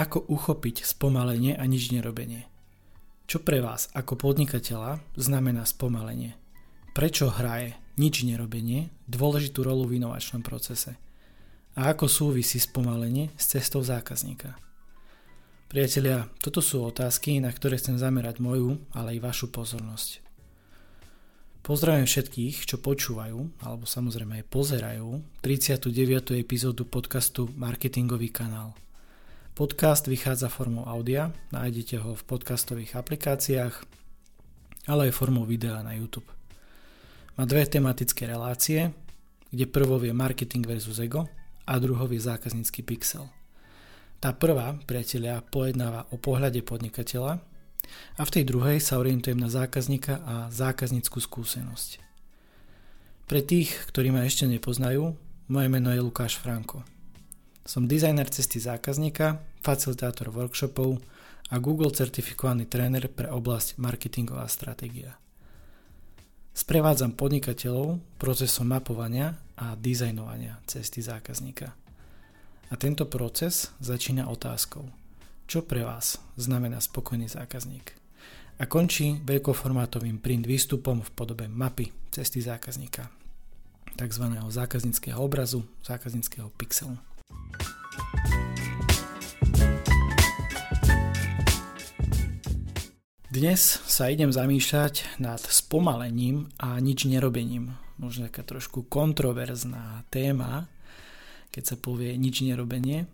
Ako uchopiť spomalenie a nič nerobenie? Čo pre vás ako podnikateľa znamená spomalenie? Prečo hraje nič nerobenie dôležitú rolu v inovačnom procese? A ako súvisí spomalenie s cestou zákazníka? Priatelia, toto sú otázky, na ktoré chcem zamerať moju, ale i vašu pozornosť. Pozdravujem všetkých, čo počúvajú, alebo samozrejme aj pozerajú 39. epizódu podcastu Marketingový kanál – Podcast vychádza formou audia, nájdete ho v podcastových aplikáciách, ale aj formou videa na YouTube. Má dve tematické relácie, kde prvou je marketing versus ego a druhou je zákaznícky pixel. Tá prvá, priatelia, pojednáva o pohľade podnikateľa a v tej druhej sa orientujem na zákazníka a zákazníckú skúsenosť. Pre tých, ktorí ma ešte nepoznajú, moje meno je Lukáš Franko. Som dizajner cesty zákazníka, facilitátor workshopov a Google certifikovaný tréner pre oblasť marketingová stratégia. Sprevádzam podnikateľov procesom mapovania a dizajnovania cesty zákazníka. A tento proces začína otázkou, čo pre vás znamená spokojný zákazník. A končí veľkoformátovým print výstupom v podobe mapy cesty zákazníka, tzv. zákazníckého obrazu, zákazníckého pixelu. Dnes sa idem zamýšľať nad spomalením a nič nerobením. Možno taká trošku kontroverzná téma, keď sa povie nič nerobenie.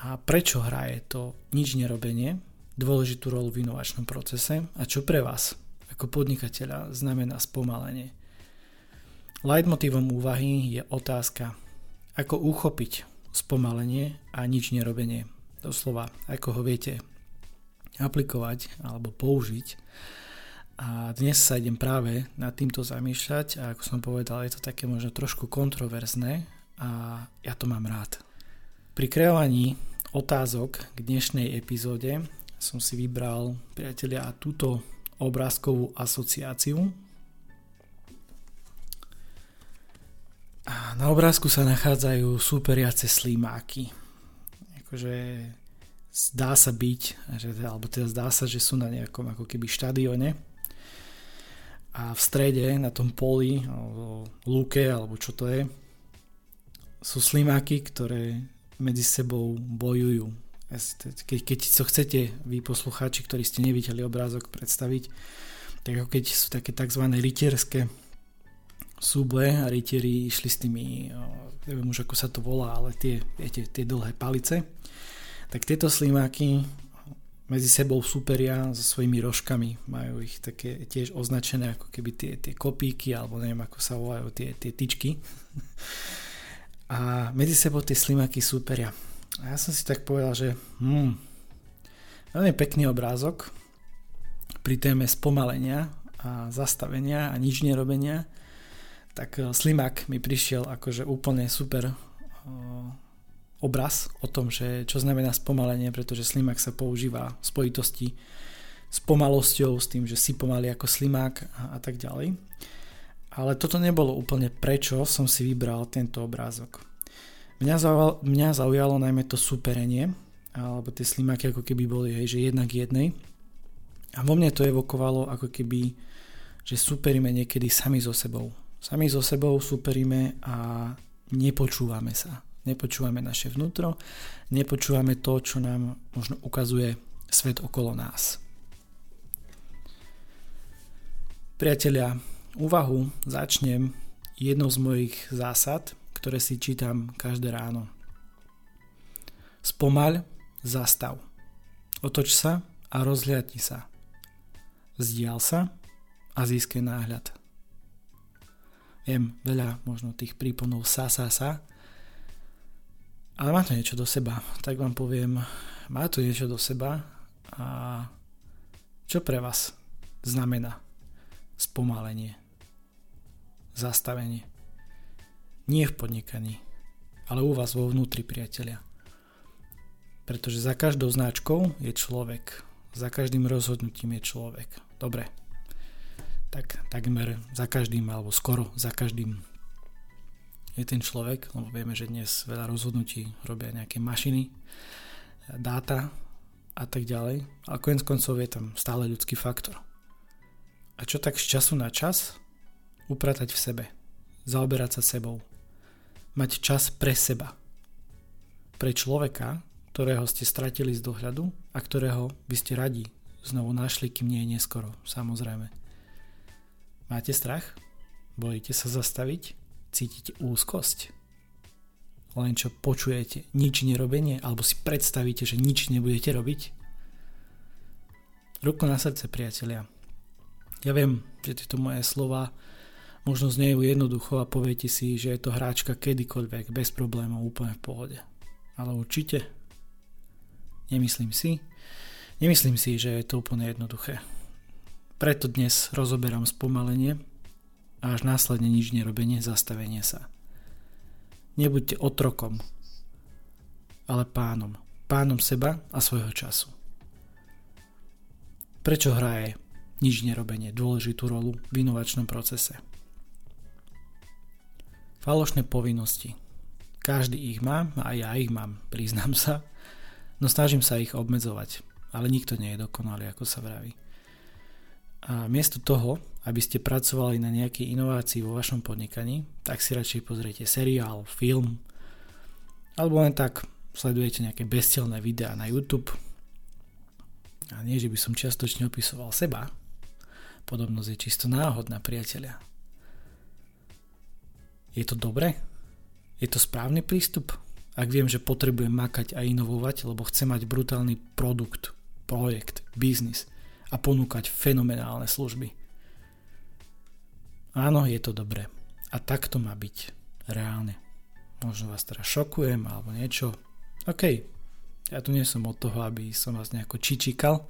A prečo hraje to nič nerobenie dôležitú rolu v inovačnom procese a čo pre vás ako podnikateľa znamená spomalenie. Leitmotívom úvahy je otázka, ako uchopiť spomalenie a nič nerobenie. Doslova, ako ho viete aplikovať alebo použiť. A dnes sa idem práve nad týmto zamýšľať a ako som povedal, je to také možno trošku kontroverzné a ja to mám rád. Pri kreovaní otázok k dnešnej epizóde som si vybral, priatelia, túto obrázkovú asociáciu. Na obrázku sa nachádzajú superiace slimáky. Akože zdá sa byť, že, alebo teda zdá sa, že sú na nejakom ako keby štadióne a v strede na tom poli alebo lúke alebo čo to je sú slimáky, ktoré medzi sebou bojujú. Keď, keď to chcete vy poslucháči, ktorí ste nevideli obrázok predstaviť, tak ako keď sú také tzv. rytierské súboje a rytieri išli s tými, neviem už ako sa to volá, ale tie, viete, tie dlhé palice tak tieto slimáky medzi sebou superia so svojimi rožkami. Majú ich také tiež označené ako keby tie, tie kopíky, alebo neviem ako sa volajú tie, tie tyčky. A medzi sebou tie slimáky superia. A ja som si tak povedal, že hmm, veľmi pekný obrázok pri téme spomalenia a zastavenia a nič nerobenia, tak eh, slimák mi prišiel akože úplne super eh, obraz o tom, že čo znamená spomalenie, pretože slimák sa používa v spojitosti s pomalosťou, s tým, že si pomalý ako slimák a, a tak ďalej. Ale toto nebolo úplne prečo som si vybral tento obrázok. Mňa zaujalo, mňa zaujalo najmä to superenie, alebo tie slimáky ako keby boli, hej, že jednak jednej. A vo mne to evokovalo ako keby, že superíme niekedy sami so sebou. Sami so sebou superíme a nepočúvame sa Nepočúvame naše vnútro, nepočúvame to, čo nám možno ukazuje svet okolo nás. Priatelia, úvahu začnem jednou z mojich zásad, ktoré si čítam každé ráno. Spomaľ, zastav. Otoč sa a rozhľadni sa. Zdial sa a získaj náhľad. Viem, veľa možno tých príponov sa, sa, sa, ale má to niečo do seba, tak vám poviem, má to niečo do seba a čo pre vás znamená spomalenie, zastavenie. Nie v podnikaní, ale u vás vo vnútri, priatelia. Pretože za každou značkou je človek, za každým rozhodnutím je človek. Dobre, tak takmer za každým, alebo skoro za každým je ten človek, lebo vieme, že dnes veľa rozhodnutí robia nejaké mašiny, dáta a tak ďalej, ale konec koncov je tam stále ľudský faktor. A čo tak z času na čas? Upratať v sebe, zaoberať sa sebou, mať čas pre seba. Pre človeka, ktorého ste stratili z dohľadu a ktorého by ste radi znovu našli, kým nie je neskoro, samozrejme. Máte strach? Bojíte sa zastaviť? Cítite úzkosť? Len čo počujete, nič nerobenie, alebo si predstavíte, že nič nebudete robiť? Ruku na srdce, priatelia. Ja viem, že tieto moje slova možno znejú jednoducho a poviete si, že je to hráčka kedykoľvek, bez problémov, úplne v pohode. Ale určite nemyslím si. Nemyslím si, že je to úplne jednoduché. Preto dnes rozoberám spomalenie a až následne nič nerobenie, zastavenie sa. Nebuďte otrokom, ale pánom. Pánom seba a svojho času. Prečo hraje nič nerobenie dôležitú rolu v inovačnom procese? Falošné povinnosti. Každý ich má a ja ich mám, priznám sa, no snažím sa ich obmedzovať, ale nikto nie je dokonalý, ako sa vraví. A miesto toho, aby ste pracovali na nejakej inovácii vo vašom podnikaní, tak si radšej pozriete seriál, film, alebo len tak sledujete nejaké bezcelné videá na YouTube. A nie, že by som čiastočne opisoval seba, podobnosť je čisto náhodná, priatelia. Je to dobre? Je to správny prístup? Ak viem, že potrebujem makať a inovovať, lebo chcem mať brutálny produkt, projekt, biznis – a ponúkať fenomenálne služby. Áno, je to dobré. A tak to má byť. Reálne. Možno vás teraz šokujem alebo niečo. OK, ja tu nie som od toho, aby som vás nejako čičíkal.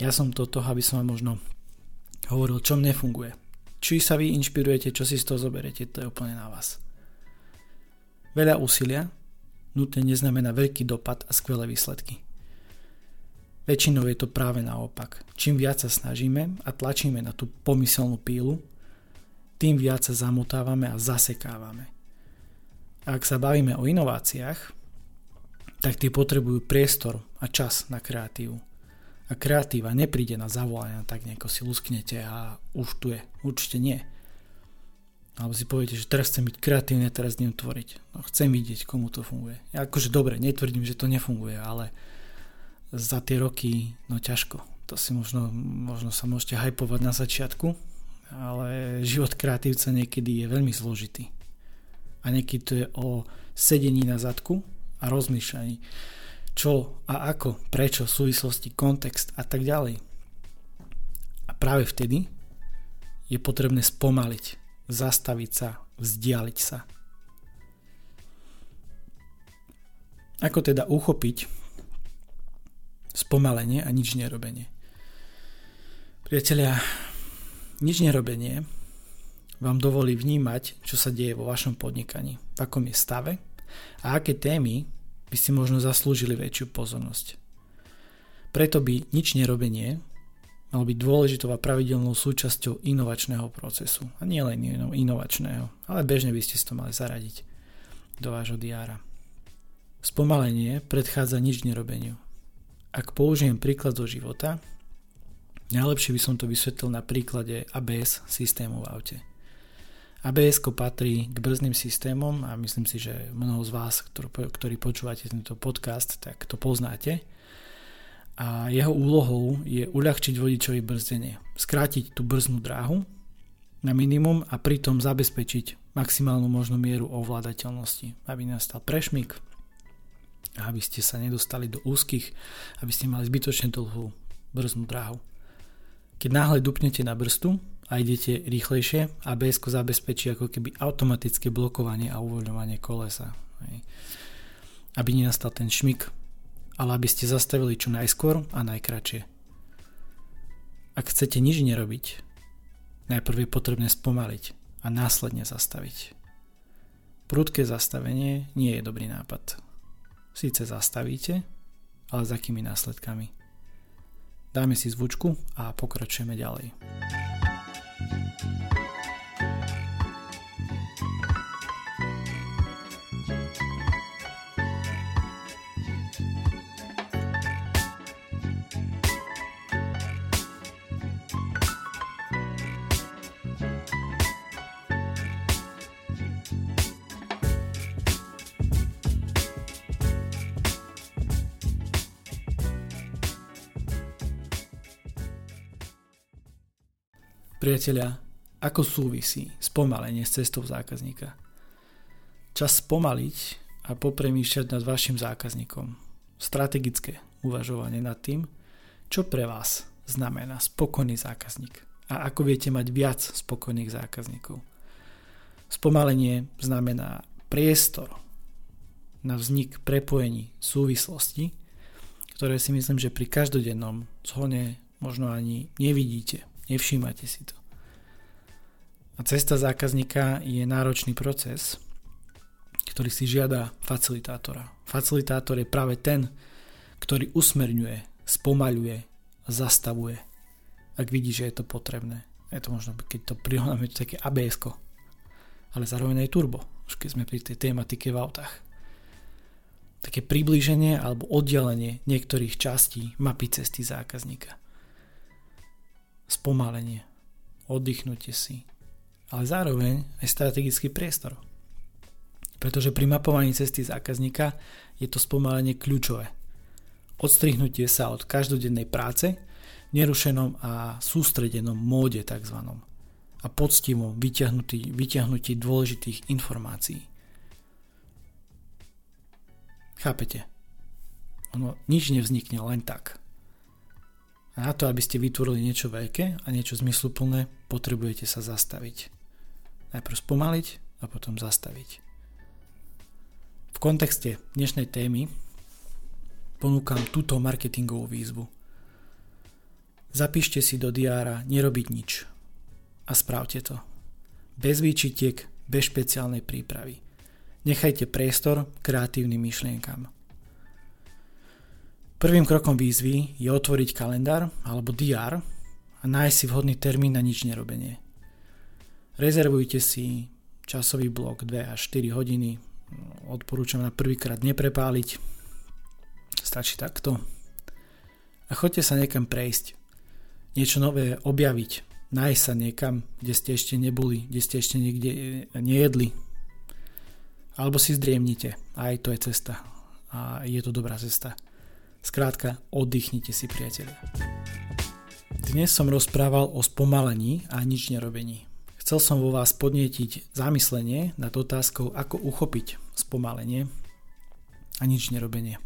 Ja som to toho, aby som vám možno hovoril, čo nefunguje. Či sa vy inšpirujete, čo si z toho zoberete, to je úplne na vás. Veľa úsilia nutne neznamená veľký dopad a skvelé výsledky. Väčšinou je to práve naopak. Čím viac sa snažíme a tlačíme na tú pomyselnú pílu, tým viac sa zamotávame a zasekávame. Ak sa bavíme o inováciách, tak tie potrebujú priestor a čas na kreatívu. A kreatíva nepríde na zavolanie, tak nejako si lusknete a už tu je. Určite nie. Alebo si poviete, že teraz chcem byť kreatívny a teraz idem tvoriť. No, chcem vidieť, komu to funguje. Ja akože dobre, netvrdím, že to nefunguje, ale za tie roky, no ťažko. To si možno, možno sa môžete hypovať na začiatku, ale život kreatívca niekedy je veľmi zložitý. A niekedy to je o sedení na zadku a rozmýšľaní, čo a ako, prečo, súvislosti, kontext a tak ďalej. A práve vtedy je potrebné spomaliť, zastaviť sa, vzdialiť sa. Ako teda uchopiť spomalenie a nič nerobenie. Priatelia, nič nerobenie vám dovolí vnímať, čo sa deje vo vašom podnikaní, v akom je stave a aké témy by si možno zaslúžili väčšiu pozornosť. Preto by nič nerobenie malo byť dôležitou a pravidelnou súčasťou inovačného procesu. A nie len inovačného, ale bežne by ste si to mali zaradiť do vášho diára. Spomalenie predchádza nič nerobeniu ak použijem príklad zo života, najlepšie by som to vysvetlil na príklade ABS systému v aute. ABS patrí k brzným systémom a myslím si, že mnoho z vás, ktorí počúvate tento podcast, tak to poznáte. A jeho úlohou je uľahčiť vodičovi brzdenie, skrátiť tú brznú dráhu na minimum a pritom zabezpečiť maximálnu možnú mieru ovládateľnosti, aby nastal prešmik, aby ste sa nedostali do úzkých, aby ste mali zbytočne dlhú brznú dráhu. Keď náhle dupnete na brzdu a idete rýchlejšie, ABS zabezpečí ako keby automatické blokovanie a uvoľňovanie kolesa. Aby nenastal ten šmik, ale aby ste zastavili čo najskôr a najkračšie. Ak chcete nič nerobiť, najprv je potrebné spomaliť a následne zastaviť. Prudké zastavenie nie je dobrý nápad síce zastavíte, ale s akými následkami. Dáme si zvučku a pokračujeme ďalej. Priatelia, ako súvisí spomalenie s cestou zákazníka? Čas spomaliť a popremýšľať nad vašim zákazníkom. Strategické uvažovanie nad tým, čo pre vás znamená spokojný zákazník a ako viete mať viac spokojných zákazníkov. Spomalenie znamená priestor na vznik prepojení súvislosti, ktoré si myslím, že pri každodennom zhone možno ani nevidíte, nevšímate si to. A cesta zákazníka je náročný proces, ktorý si žiada facilitátora. Facilitátor je práve ten, ktorý usmerňuje, spomaľuje zastavuje, ak vidí, že je to potrebné. Je to možno, keď to prihľadáme, to také abs ale zároveň aj turbo, už keď sme pri tej tematike v autách. Také priblíženie alebo oddelenie niektorých častí mapy cesty zákazníka. Spomalenie, oddychnutie si, ale zároveň aj strategický priestor. Pretože pri mapovaní cesty zákazníka je to spomalenie kľúčové. Odstrihnutie sa od každodennej práce, nerušenom a sústredenom móde tzv a poctivo vyťahnutí, vyťahnutí dôležitých informácií. Chápete? Ono nič nevznikne len tak. Na to, aby ste vytvorili niečo veľké a niečo zmysluplné, potrebujete sa zastaviť. Najprv spomaliť a potom zastaviť. V kontexte dnešnej témy ponúkam túto marketingovú výzvu. Zapíšte si do diára nerobiť nič a spravte to. Bez výčitiek, bez špeciálnej prípravy. Nechajte priestor kreatívnym myšlienkam. Prvým krokom výzvy je otvoriť kalendár alebo DR a nájsť si vhodný termín na nič nerobenie. Rezervujte si časový blok 2 až 4 hodiny. Odporúčam na prvýkrát neprepáliť. Stačí takto. A choďte sa niekam prejsť. Niečo nové objaviť nájsť sa niekam, kde ste ešte neboli, kde ste ešte niekde e, nejedli. Alebo si zdriemnite. Aj to je cesta. A je to dobrá cesta. Skrátka, oddychnite si, priatelia. Dnes som rozprával o spomalení a nič nerobení. Chcel som vo vás podnietiť zamyslenie nad otázkou, ako uchopiť spomalenie a nič nerobenie.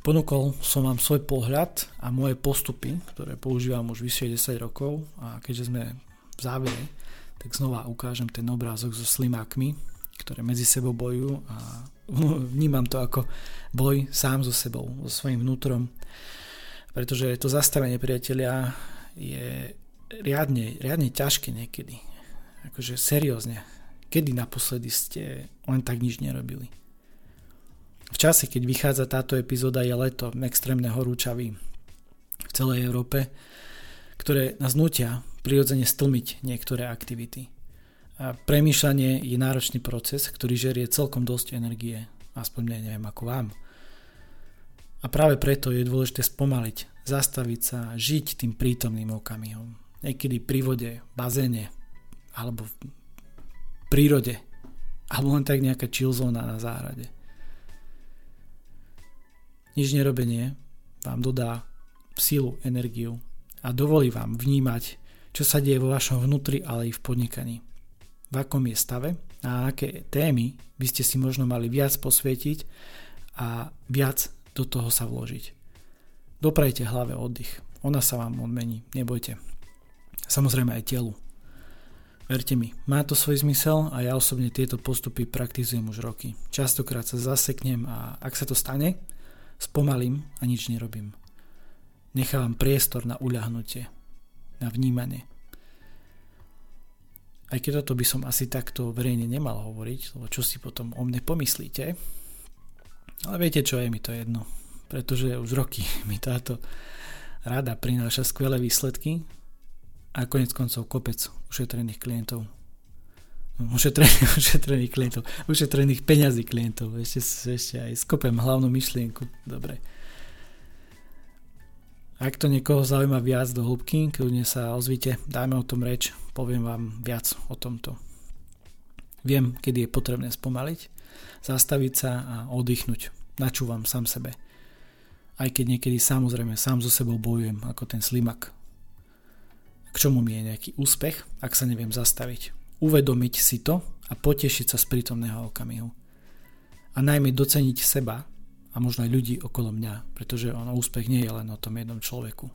Ponúkol som vám svoj pohľad a moje postupy, ktoré používam už vyššie 10 rokov a keďže sme v závere, tak znova ukážem ten obrázok so slimákmi, ktoré medzi sebou bojujú a vnímam to ako boj sám so sebou, so svojím vnútrom, pretože to zastavenie priatelia je riadne, riadne ťažké niekedy. Akože seriózne. Kedy naposledy ste len tak nič nerobili? V čase, keď vychádza táto epizóda, je leto extrémne horúčavý v celej Európe, ktoré nás nutia prirodzene stlmiť niektoré aktivity. A premýšľanie je náročný proces, ktorý žerie celkom dosť energie, aspoň mne, neviem ako vám. A práve preto je dôležité spomaliť, zastaviť sa, žiť tým prítomným okamihom. Niekedy pri vode, bazéne, alebo v prírode, alebo len tak nejaká chill na záhrade. Nič nerobenie vám dodá silu, energiu a dovolí vám vnímať, čo sa deje vo vašom vnútri, ale i v podnikaní. V akom je stave a aké témy by ste si možno mali viac posvietiť a viac do toho sa vložiť. Doprajte hlave oddych. Ona sa vám odmení, nebojte. Samozrejme aj telu. Verte mi, má to svoj zmysel a ja osobne tieto postupy praktizujem už roky. Častokrát sa zaseknem a ak sa to stane, Spomalím a nič nerobím. Nechávam priestor na uľahnutie, na vnímanie. Aj keď toto by som asi takto verejne nemal hovoriť, lebo čo si potom o mne pomyslíte, ale viete čo, je mi to jedno, pretože už roky mi táto rada prináša skvelé výsledky a konec koncov kopec ušetrených klientov ušetrených, ušetrených klientov, ušetrených peňazí klientov. Ešte, ešte aj skopem hlavnú myšlienku. Dobre. Ak to niekoho zaujíma viac do hĺbky, kľudne sa ozvite, dajme o tom reč, poviem vám viac o tomto. Viem, kedy je potrebné spomaliť, zastaviť sa a oddychnúť. Načúvam sám sebe. Aj keď niekedy samozrejme sám so sebou bojujem ako ten slimak. K čomu mi je nejaký úspech, ak sa neviem zastaviť. Uvedomiť si to a potešiť sa z prítomného okamihu. A najmä doceniť seba a možno aj ľudí okolo mňa, pretože ono úspech nie je len o tom jednom človeku.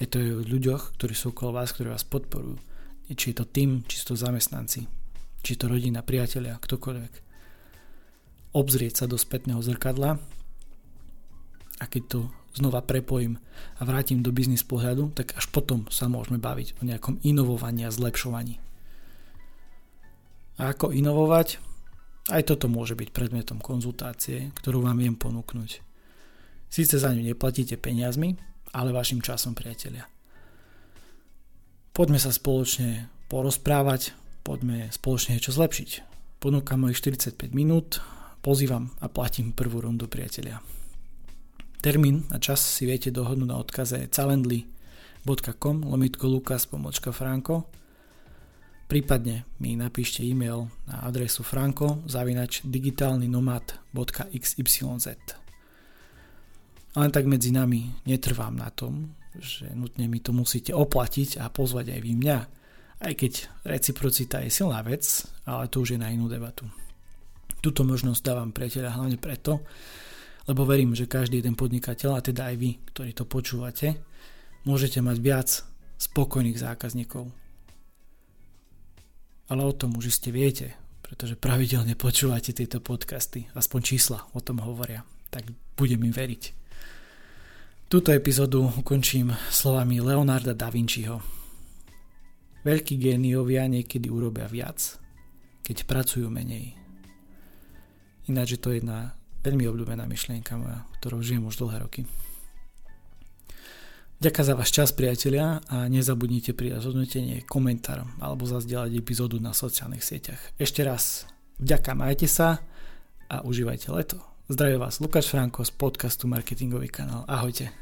Je to aj o ľuďoch, ktorí sú okolo vás, ktorí vás podporujú. Či je to tým, či sú to zamestnanci, či je to rodina, priatelia, ktokoľvek. Obzrieť sa do spätného zrkadla a keď to znova prepojím a vrátim do biznis pohľadu, tak až potom sa môžeme baviť o nejakom inovovaní a zlepšovaní. A ako inovovať? Aj toto môže byť predmetom konzultácie, ktorú vám viem ponúknuť. Síce za ňu neplatíte peniazmi, ale vašim časom, priatelia. Poďme sa spoločne porozprávať, poďme spoločne niečo zlepšiť. Ponúkam mojich 45 minút, pozývam a platím prvú rundu, priatelia. Termín a čas si viete dohodnúť na odkaze calendly.com lomitko lukas pomočka franko prípadne mi napíšte e-mail na adresu franko zavinač digitálnynomad.xyz len tak medzi nami netrvám na tom, že nutne mi to musíte oplatiť a pozvať aj vy mňa. Aj keď reciprocita je silná vec, ale to už je na inú debatu. Túto možnosť dávam priateľa hlavne preto, lebo verím, že každý jeden podnikateľ, a teda aj vy, ktorí to počúvate, môžete mať viac spokojných zákazníkov. Ale o tom už iste viete, pretože pravidelne počúvate tieto podcasty, aspoň čísla o tom hovoria, tak budem im veriť. Túto epizódu ukončím slovami Leonarda da Vinciho. Veľkí géniovia niekedy urobia viac, keď pracujú menej. Ináč je to jedna veľmi obľúbená myšlienka moja, ktorou žijem už dlhé roky. Ďakujem za váš čas, priatelia, a nezabudnite pri rozhodnutenie komentár alebo zazdieľať epizódu na sociálnych sieťach. Ešte raz, vďaka, majte sa a užívajte leto. Zdraví vás Lukáš Franko z podcastu Marketingový kanál. Ahojte.